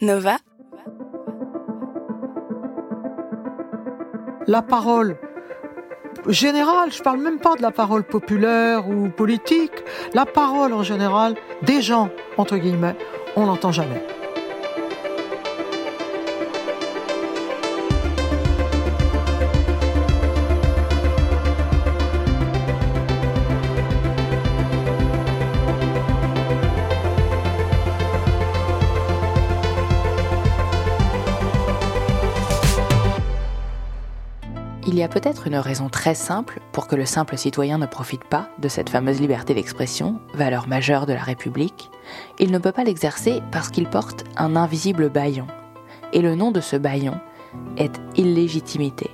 Nova. La parole générale, je parle même pas de la parole populaire ou politique, la parole en général des gens, entre guillemets, on n'entend jamais. Il y a peut-être une raison très simple pour que le simple citoyen ne profite pas de cette fameuse liberté d'expression, valeur majeure de la République. Il ne peut pas l'exercer parce qu'il porte un invisible baillon. Et le nom de ce baillon est illégitimité.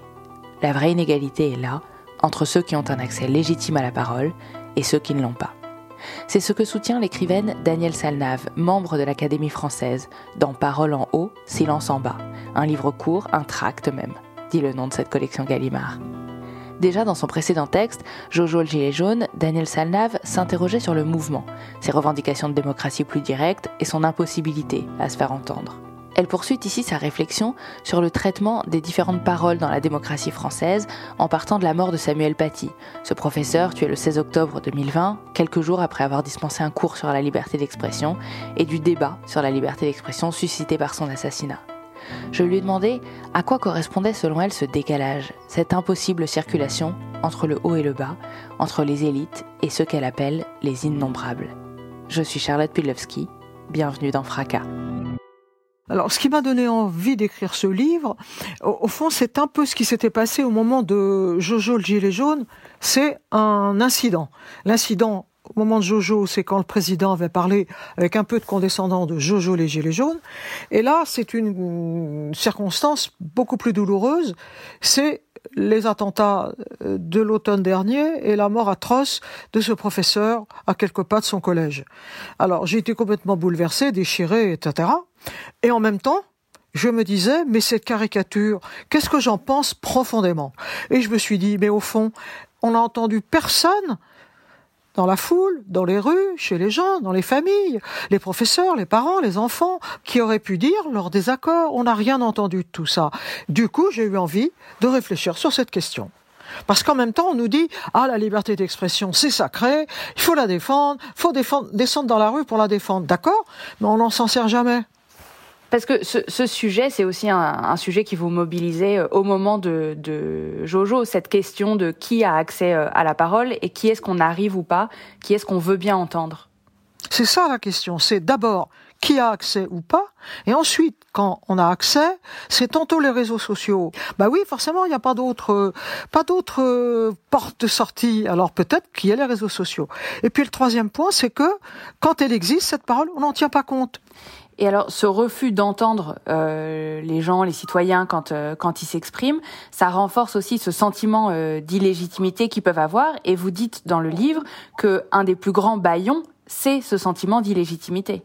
La vraie inégalité est là, entre ceux qui ont un accès légitime à la parole et ceux qui ne l'ont pas. C'est ce que soutient l'écrivaine Danielle Salnave, membre de l'Académie française, dans Parole en haut, silence en bas, un livre court, un tract même dit le nom de cette collection Gallimard. Déjà dans son précédent texte, Jojo le Gilet jaune, Daniel Salnave s'interrogeait sur le mouvement, ses revendications de démocratie plus directe et son impossibilité à se faire entendre. Elle poursuit ici sa réflexion sur le traitement des différentes paroles dans la démocratie française en partant de la mort de Samuel Paty, ce professeur tué le 16 octobre 2020, quelques jours après avoir dispensé un cours sur la liberté d'expression, et du débat sur la liberté d'expression suscité par son assassinat. Je lui ai demandé à quoi correspondait selon elle ce décalage, cette impossible circulation entre le haut et le bas, entre les élites et ceux qu'elle appelle les innombrables. Je suis Charlotte Pudlowski, bienvenue dans Fracas. Alors, ce qui m'a donné envie d'écrire ce livre, au, au fond, c'est un peu ce qui s'était passé au moment de Jojo le gilet jaune. C'est un incident. L'incident au moment de Jojo, c'est quand le président avait parlé avec un peu de condescendant de Jojo les Gilets jaunes. Et là, c'est une circonstance beaucoup plus douloureuse. C'est les attentats de l'automne dernier et la mort atroce de ce professeur à quelques pas de son collège. Alors, j'ai été complètement bouleversé, déchiré, etc. Et en même temps, je me disais, mais cette caricature, qu'est-ce que j'en pense profondément? Et je me suis dit, mais au fond, on n'a entendu personne dans la foule, dans les rues, chez les gens, dans les familles, les professeurs, les parents, les enfants, qui auraient pu dire leur désaccord. On n'a rien entendu de tout ça. Du coup, j'ai eu envie de réfléchir sur cette question. Parce qu'en même temps, on nous dit ah la liberté d'expression c'est sacré, il faut la défendre, faut descendre dans la rue pour la défendre, d'accord? Mais on n'en s'en sert jamais. Parce que ce, sujet, c'est aussi un, sujet qui vous mobilisait euh, au moment de, Jojo, cette question de qui a accès euh, à la parole et qui est-ce qu'on arrive ou pas, qui est-ce qu'on veut bien entendre? C'est ça la question, c'est d'abord qui a accès ou pas, et ensuite, quand on a accès, c'est tantôt les réseaux sociaux. Bah oui, forcément, il n'y a pas d'autre, pas d'autre euh, porte de sortie. Alors peut-être qu'il y a les réseaux sociaux. Et puis le troisième point, c'est que quand elle existe, cette parole, on n'en tient pas compte. Et alors, ce refus d'entendre euh, les gens, les citoyens quand euh, quand ils s'expriment, ça renforce aussi ce sentiment euh, d'illégitimité qu'ils peuvent avoir. Et vous dites dans le livre que un des plus grands baillons, c'est ce sentiment d'illégitimité.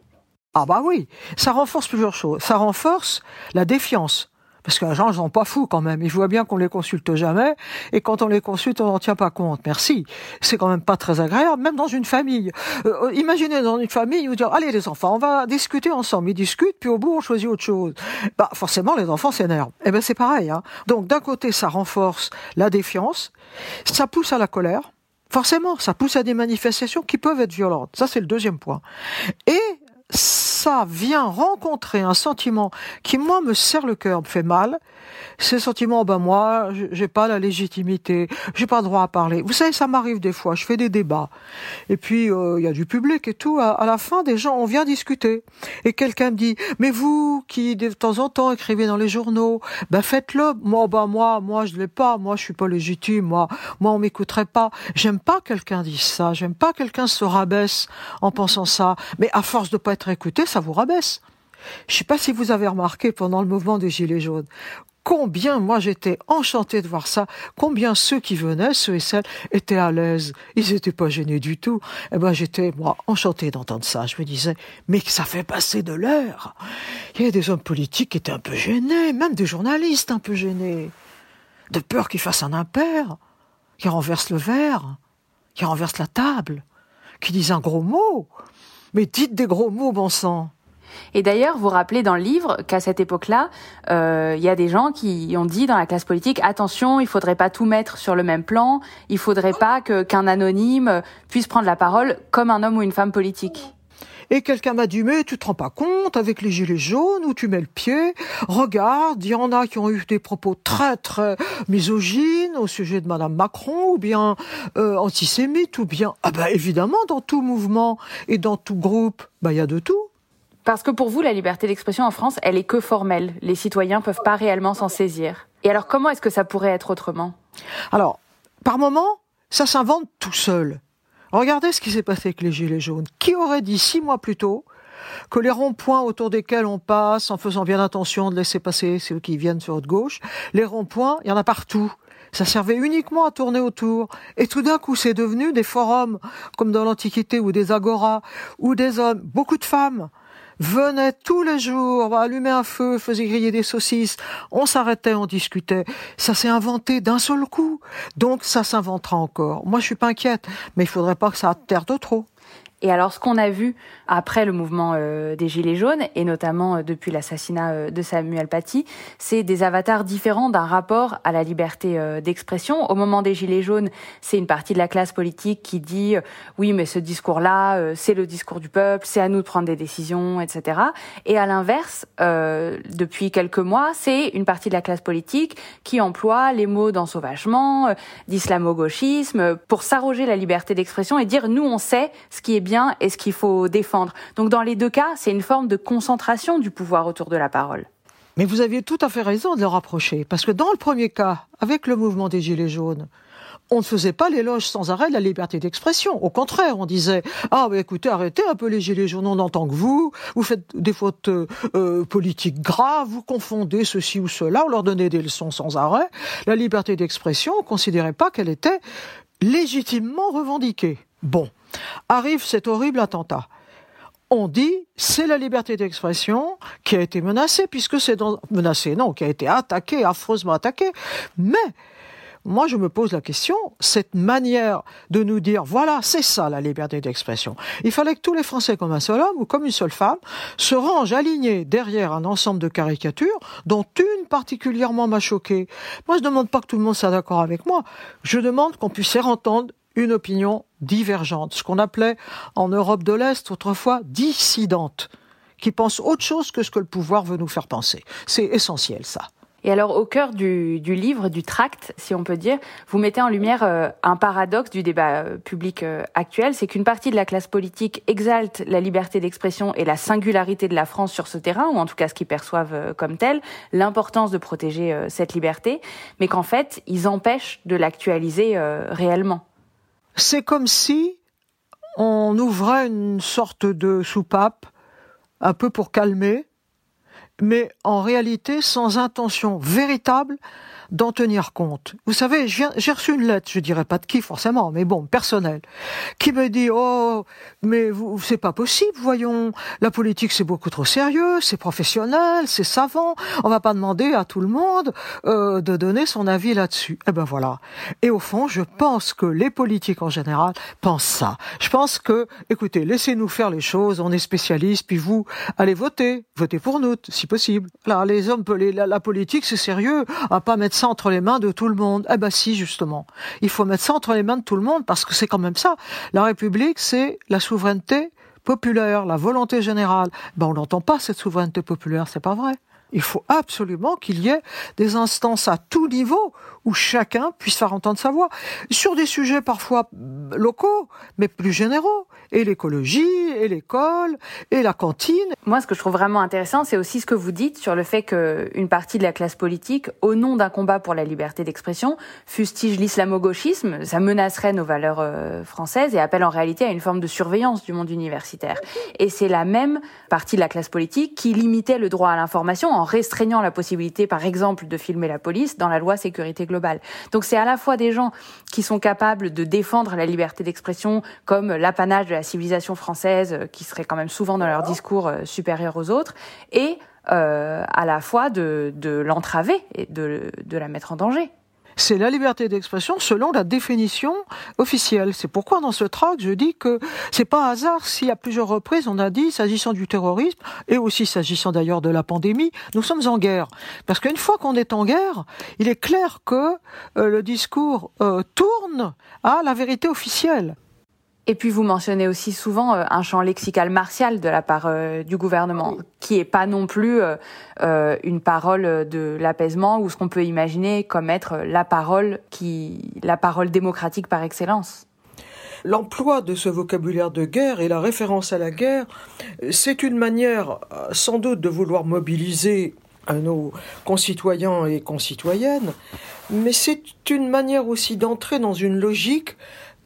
Ah bah oui, ça renforce plusieurs choses. Ça renforce la défiance. Parce que les gens, ils sont pas fous quand même. Ils voient bien qu'on les consulte jamais. Et quand on les consulte, on n'en tient pas compte. Merci. C'est quand même pas très agréable, même dans une famille. Euh, euh, imaginez dans une famille, vous dire, allez les enfants, on va discuter ensemble. Ils discutent, puis au bout, on choisit autre chose. Bah, forcément, les enfants s'énervent. Eh ben, c'est pareil, hein. Donc, d'un côté, ça renforce la défiance. Ça pousse à la colère. Forcément, ça pousse à des manifestations qui peuvent être violentes. Ça, c'est le deuxième point. Et ça vient rencontrer un sentiment qui, moi, me serre le cœur, me fait mal, ce sentiment, ben moi, j'ai pas la légitimité, j'ai pas droit à parler. Vous savez, ça m'arrive des fois, je fais des débats, et puis euh, il y a du public et tout. À, la fin, des gens, on vient discuter, et quelqu'un me dit, mais vous qui de temps en temps écrivez dans les journaux, ben faites-le. Moi, ben moi, moi, je l'ai pas. Moi, je suis pas légitime. Moi, moi, on m'écouterait pas. J'aime pas quelqu'un dise ça. J'aime pas quelqu'un se rabaisse en pensant ça. Mais à force de pas être écouté, ça vous rabaisse. Je sais pas si vous avez remarqué pendant le mouvement des Gilets jaunes, combien moi j'étais enchanté de voir ça, combien ceux qui venaient, ceux et celles, étaient à l'aise, ils n'étaient pas gênés du tout. Eh ben j'étais moi enchanté d'entendre ça. Je me disais mais ça fait passer de l'air. Il y a des hommes politiques qui étaient un peu gênés, même des journalistes un peu gênés, de peur qu'ils fassent un impair, qu'ils renversent le verre, qu'ils renversent la table, qu'ils disent un gros mot. Mais dites des gros mots, bon sang. Et d'ailleurs, vous rappelez dans le livre qu'à cette époque-là, euh, il y a des gens qui ont dit dans la classe politique attention, il faudrait pas tout mettre sur le même plan, il faudrait pas que qu'un anonyme puisse prendre la parole comme un homme ou une femme politique. Et quelqu'un m'a dit, mais tu te rends pas compte avec les gilets jaunes où tu mets le pied, regarde, il y en a qui ont eu des propos très très misogynes au sujet de Madame Macron, ou bien euh, antisémites, ou bien, ah ben évidemment, dans tout mouvement et dans tout groupe, bah il y a de tout. Parce que pour vous, la liberté d'expression en France, elle est que formelle. Les citoyens peuvent pas réellement s'en saisir. Et alors, comment est-ce que ça pourrait être autrement? Alors, par moment, ça s'invente tout seul. Regardez ce qui s'est passé avec les Gilets jaunes. Qui aurait dit six mois plus tôt que les ronds-points autour desquels on passe, en faisant bien attention de laisser passer ceux qui viennent sur votre gauche, les ronds-points, il y en a partout. Ça servait uniquement à tourner autour. Et tout d'un coup, c'est devenu des forums, comme dans l'Antiquité, ou des agoras, ou des hommes, beaucoup de femmes, venaient tous les jours, allumer un feu, faisaient griller des saucisses, on s'arrêtait, on discutait. Ça s'est inventé d'un seul coup. Donc ça s'inventera encore. Moi, je suis pas inquiète, mais il faudrait pas que ça atterre trop. Et alors, ce qu'on a vu après le mouvement euh, des Gilets jaunes, et notamment euh, depuis l'assassinat euh, de Samuel Paty, c'est des avatars différents d'un rapport à la liberté d'expression. Au moment des Gilets jaunes, c'est une partie de la classe politique qui dit oui, mais ce discours-là, c'est le discours du peuple, c'est à nous de prendre des décisions, etc. Et à l'inverse, depuis quelques mois, c'est une partie de la classe politique qui emploie les mots d'ensauvagement, d'islamo-gauchisme, pour s'arroger la liberté d'expression et dire nous, on sait ce qui est bien et ce qu'il faut défendre. Donc dans les deux cas, c'est une forme de concentration du pouvoir autour de la parole. Mais vous aviez tout à fait raison de le rapprocher, parce que dans le premier cas, avec le mouvement des Gilets jaunes, on ne faisait pas l'éloge sans arrêt de la liberté d'expression. Au contraire, on disait ah écoutez, arrêtez un peu les gilets jaunes, on entend que vous, vous faites des fautes euh, euh, politiques graves, vous confondez ceci ou cela, on leur donnait des leçons sans arrêt. La liberté d'expression, on considérait pas qu'elle était légitimement revendiquée. Bon, arrive cet horrible attentat. On dit c'est la liberté d'expression qui a été menacée puisque c'est dans... menacée non qui a été attaquée affreusement attaquée mais moi, je me pose la question, cette manière de nous dire, voilà, c'est ça la liberté d'expression. Il fallait que tous les Français, comme un seul homme ou comme une seule femme, se rangent alignés derrière un ensemble de caricatures, dont une particulièrement m'a choqué. Moi, je ne demande pas que tout le monde soit d'accord avec moi. Je demande qu'on puisse faire entendre une opinion divergente, ce qu'on appelait en Europe de l'Est autrefois dissidente, qui pense autre chose que ce que le pouvoir veut nous faire penser. C'est essentiel ça. Et alors, au cœur du, livre, du tract, si on peut dire, vous mettez en lumière euh, un paradoxe du débat euh, public euh, actuel, c'est qu'une partie de la classe politique exalte la liberté d'expression et la singularité de la France sur ce terrain, ou en tout cas ce qu'ils perçoivent comme tel, l'importance de protéger cette liberté, mais qu'en fait, ils empêchent de l'actualiser réellement. C'est comme si on ouvrait une sorte de soupape, un peu pour calmer, mais en réalité sans intention véritable d'en tenir compte. Vous savez, j'ai reçu une lettre, je dirais pas de qui forcément, mais bon, personnelle, qui me dit oh mais c'est pas possible, voyons, la politique c'est beaucoup trop sérieux, c'est professionnel, c'est savant, on va pas demander à tout le monde euh, de donner son avis là-dessus. Eh ben voilà. Et au fond, je pense que les politiques en général pensent ça. Je pense que, écoutez, laissez-nous faire les choses, on est spécialistes, puis vous allez voter, votez pour nous si possible. Les hommes, la, la politique c'est sérieux, à pas mettre ça entre les mains de tout le monde. Eh ben si, justement. Il faut mettre ça entre les mains de tout le monde parce que c'est quand même ça. La République, c'est la souveraineté populaire, la volonté générale, ben on n'entend pas cette souveraineté populaire, c'est pas vrai. Il faut absolument qu'il y ait des instances à tout niveau où chacun puisse faire entendre sa voix sur des sujets parfois locaux, mais plus généraux et l'écologie, et l'école, et la cantine. Moi, ce que je trouve vraiment intéressant, c'est aussi ce que vous dites sur le fait qu'une partie de la classe politique, au nom d'un combat pour la liberté d'expression, fustige l'islamo-gauchisme, ça menacerait nos valeurs euh, françaises et appelle en réalité à une forme de surveillance du monde universitaire. Et c'est la même partie de la classe politique qui limitait le droit à l'information en restreignant la possibilité, par exemple, de filmer la police dans la loi sécurité globale. Donc c'est à la fois des gens qui sont capables de défendre la liberté d'expression comme l'apanage de la civilisation française, euh, qui serait quand même souvent dans leur discours euh, supérieur aux autres, et euh, à la fois de, l'entraver et de, la mettre en danger c'est la liberté d'expression selon la définition officielle. C'est pourquoi dans ce tract, je dis que c'est pas hasard si à plusieurs reprises on a dit, s'agissant du terrorisme et aussi s'agissant d'ailleurs de la pandémie, nous sommes en guerre. Parce qu'une fois qu'on est en guerre, il est clair que le discours tourne à la vérité officielle. Et puis vous mentionnez aussi souvent euh, un champ lexical martial de la part euh, du gouvernement, qui est pas non plus euh, une parole de l'apaisement ou ce qu'on peut imaginer comme être la parole qui, la parole démocratique par excellence. L'emploi de ce vocabulaire de guerre et la référence à la guerre, c'est une manière sans doute de vouloir mobiliser nos concitoyens et concitoyennes, mais c'est une manière aussi d'entrer dans une logique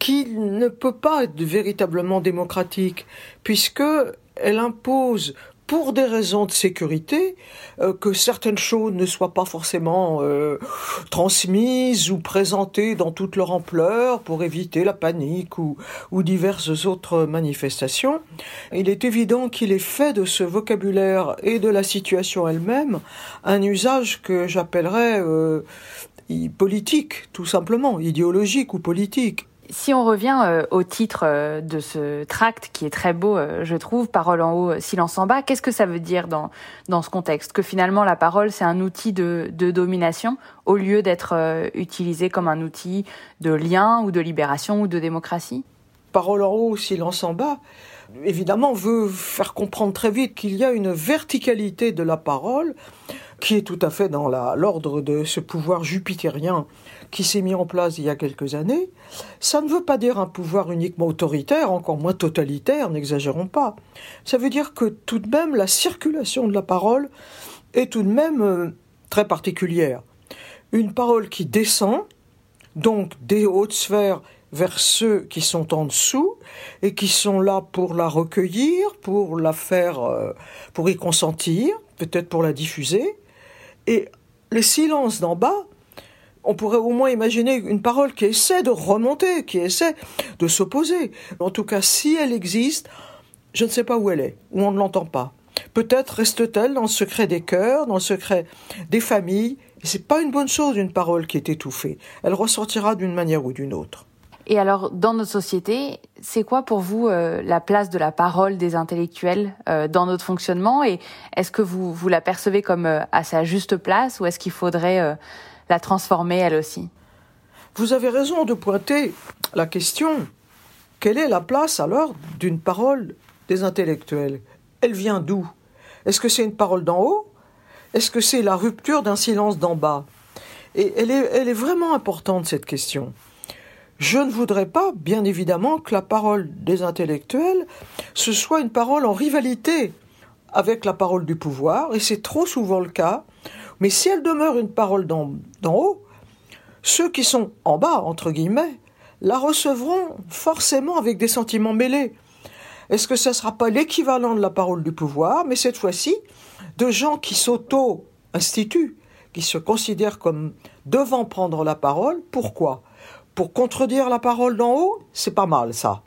qui ne peut pas être véritablement démocratique, puisque elle impose pour des raisons de sécurité, euh, que certaines choses ne soient pas forcément euh, transmises ou présentées dans toute leur ampleur pour éviter la panique ou, ou diverses autres manifestations. Il est évident qu'il est fait de ce vocabulaire et de la situation elle-même un usage que j'appellerais euh, politique, tout simplement, idéologique ou politique. Si on revient euh, au titre euh, de ce tract, qui est très beau, euh, je trouve, Parole en haut, silence en bas, qu'est-ce que ça veut dire dans, ce contexte? Que finalement la parole, c'est un outil de domination au lieu d'être utilisé comme un outil de lien ou de libération ou de démocratie? Parole en haut, silence en bas, évidemment, veut faire comprendre très vite qu'il y a une verticalité de la parole qui est tout à fait dans l'ordre de ce pouvoir jupitérien qui s'est mis en place il y a quelques années, ça ne veut pas dire un pouvoir uniquement autoritaire, encore moins totalitaire, n'exagérons pas. Ça veut dire que tout de même la circulation de la parole est tout de même euh, très particulière. Une parole qui descend, donc des hautes sphères vers ceux qui sont en dessous et qui sont là pour la recueillir, pour la faire, euh, pour y consentir, peut-être pour la diffuser. Et le silence d'en bas on pourrait au moins imaginer une parole qui essaie de remonter, qui essaie de s'opposer. En tout cas, si elle existe, je ne sais pas où elle est, où on ne l'entend pas. Peut-être reste-t-elle dans le secret des cœurs, dans le secret des familles. Et c'est pas une bonne chose une parole qui est étouffée. Elle ressortira d'une manière ou d'une autre. Et alors, dans notre société, c'est quoi pour vous euh, la place de la parole des intellectuels euh, dans notre fonctionnement Et est-ce que vous, vous la percevez comme euh, à sa juste place ou est-ce qu'il faudrait la transformer elle aussi? Vous avez raison de pointer la question. Quelle est la place alors d'une parole des intellectuels? Elle vient d'où? Est-ce que c'est une parole d'en haut? Est-ce que c'est la rupture d'un silence d'en bas? Et elle est, elle est vraiment importante cette question. Je ne voudrais pas, bien évidemment, que la parole des intellectuels, ce soit une parole en rivalité avec la parole du pouvoir, et c'est trop souvent le cas, mais si elle demeure une parole d'en haut, ceux qui sont en bas, entre guillemets, la recevront forcément avec des sentiments mêlés. Est-ce que ce ne sera pas l'équivalent de la parole du pouvoir, mais cette fois-ci, de gens qui s'auto-instituent, qui se considèrent comme devant prendre la parole? Pourquoi? Pour contredire la parole d'en haut C'est pas mal, ça.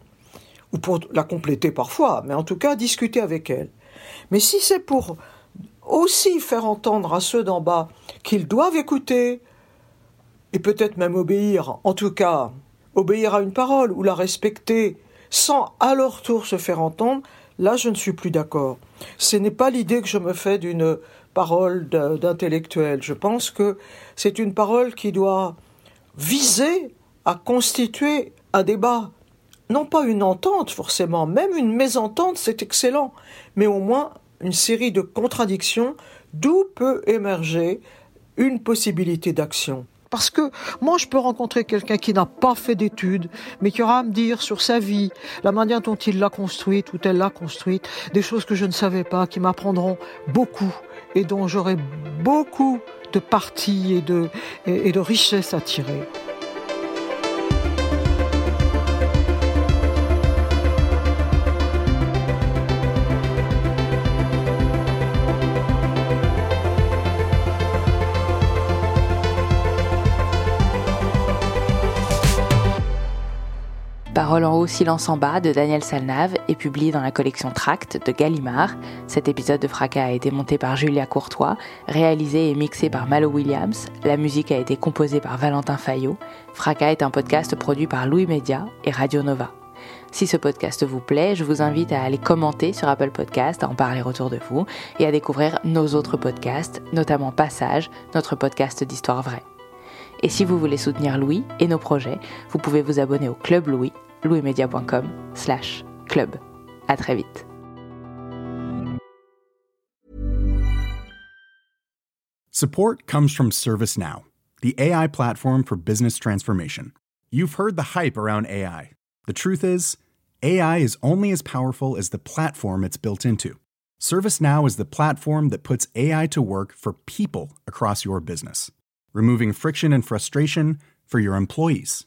Ou pour la compléter parfois, mais en tout cas discuter avec elle. Mais si c'est pour aussi faire entendre à ceux d'en bas qu'ils doivent écouter et peut-être même obéir, en tout cas obéir à une parole ou la respecter sans à leur tour se faire entendre, là je ne suis plus d'accord. Ce n'est pas l'idée que je me fais d'une parole d'intellectuel. Je pense que c'est une parole qui doit viser à constituer un débat non pas une entente forcément, même une mésentente, c'est excellent, mais au moins une série de contradictions d'où peut émerger une possibilité d'action. Parce que moi, je peux rencontrer quelqu'un qui n'a pas fait d'études, mais qui aura à me dire sur sa vie, la manière dont il l'a construite ou elle l'a construite, des choses que je ne savais pas, qui m'apprendront beaucoup et dont j'aurai beaucoup de parties et de, et de richesses à tirer. Parole en haut, silence en bas de Daniel Salnave est publié dans la collection Tract de Gallimard. Cet épisode de Fracas a été monté par Julia Courtois, réalisé et mixé par Malo Williams. La musique a été composée par Valentin Fayot. Fracas est un podcast produit par Louis Média et Radio Nova. Si ce podcast vous plaît, je vous invite à aller commenter sur Apple Podcast, à en parler autour de vous et à découvrir nos autres podcasts, notamment Passage, notre podcast d'histoire vraie. Et si vous voulez soutenir Louis et nos projets, vous pouvez vous abonner au Club Louis À très vite. Support comes from ServiceNow, the AI platform for business transformation. You've heard the hype around AI. The truth is, AI is only as powerful as the platform it's built into. ServiceNow is the platform that puts AI to work for people across your business, removing friction and frustration for your employees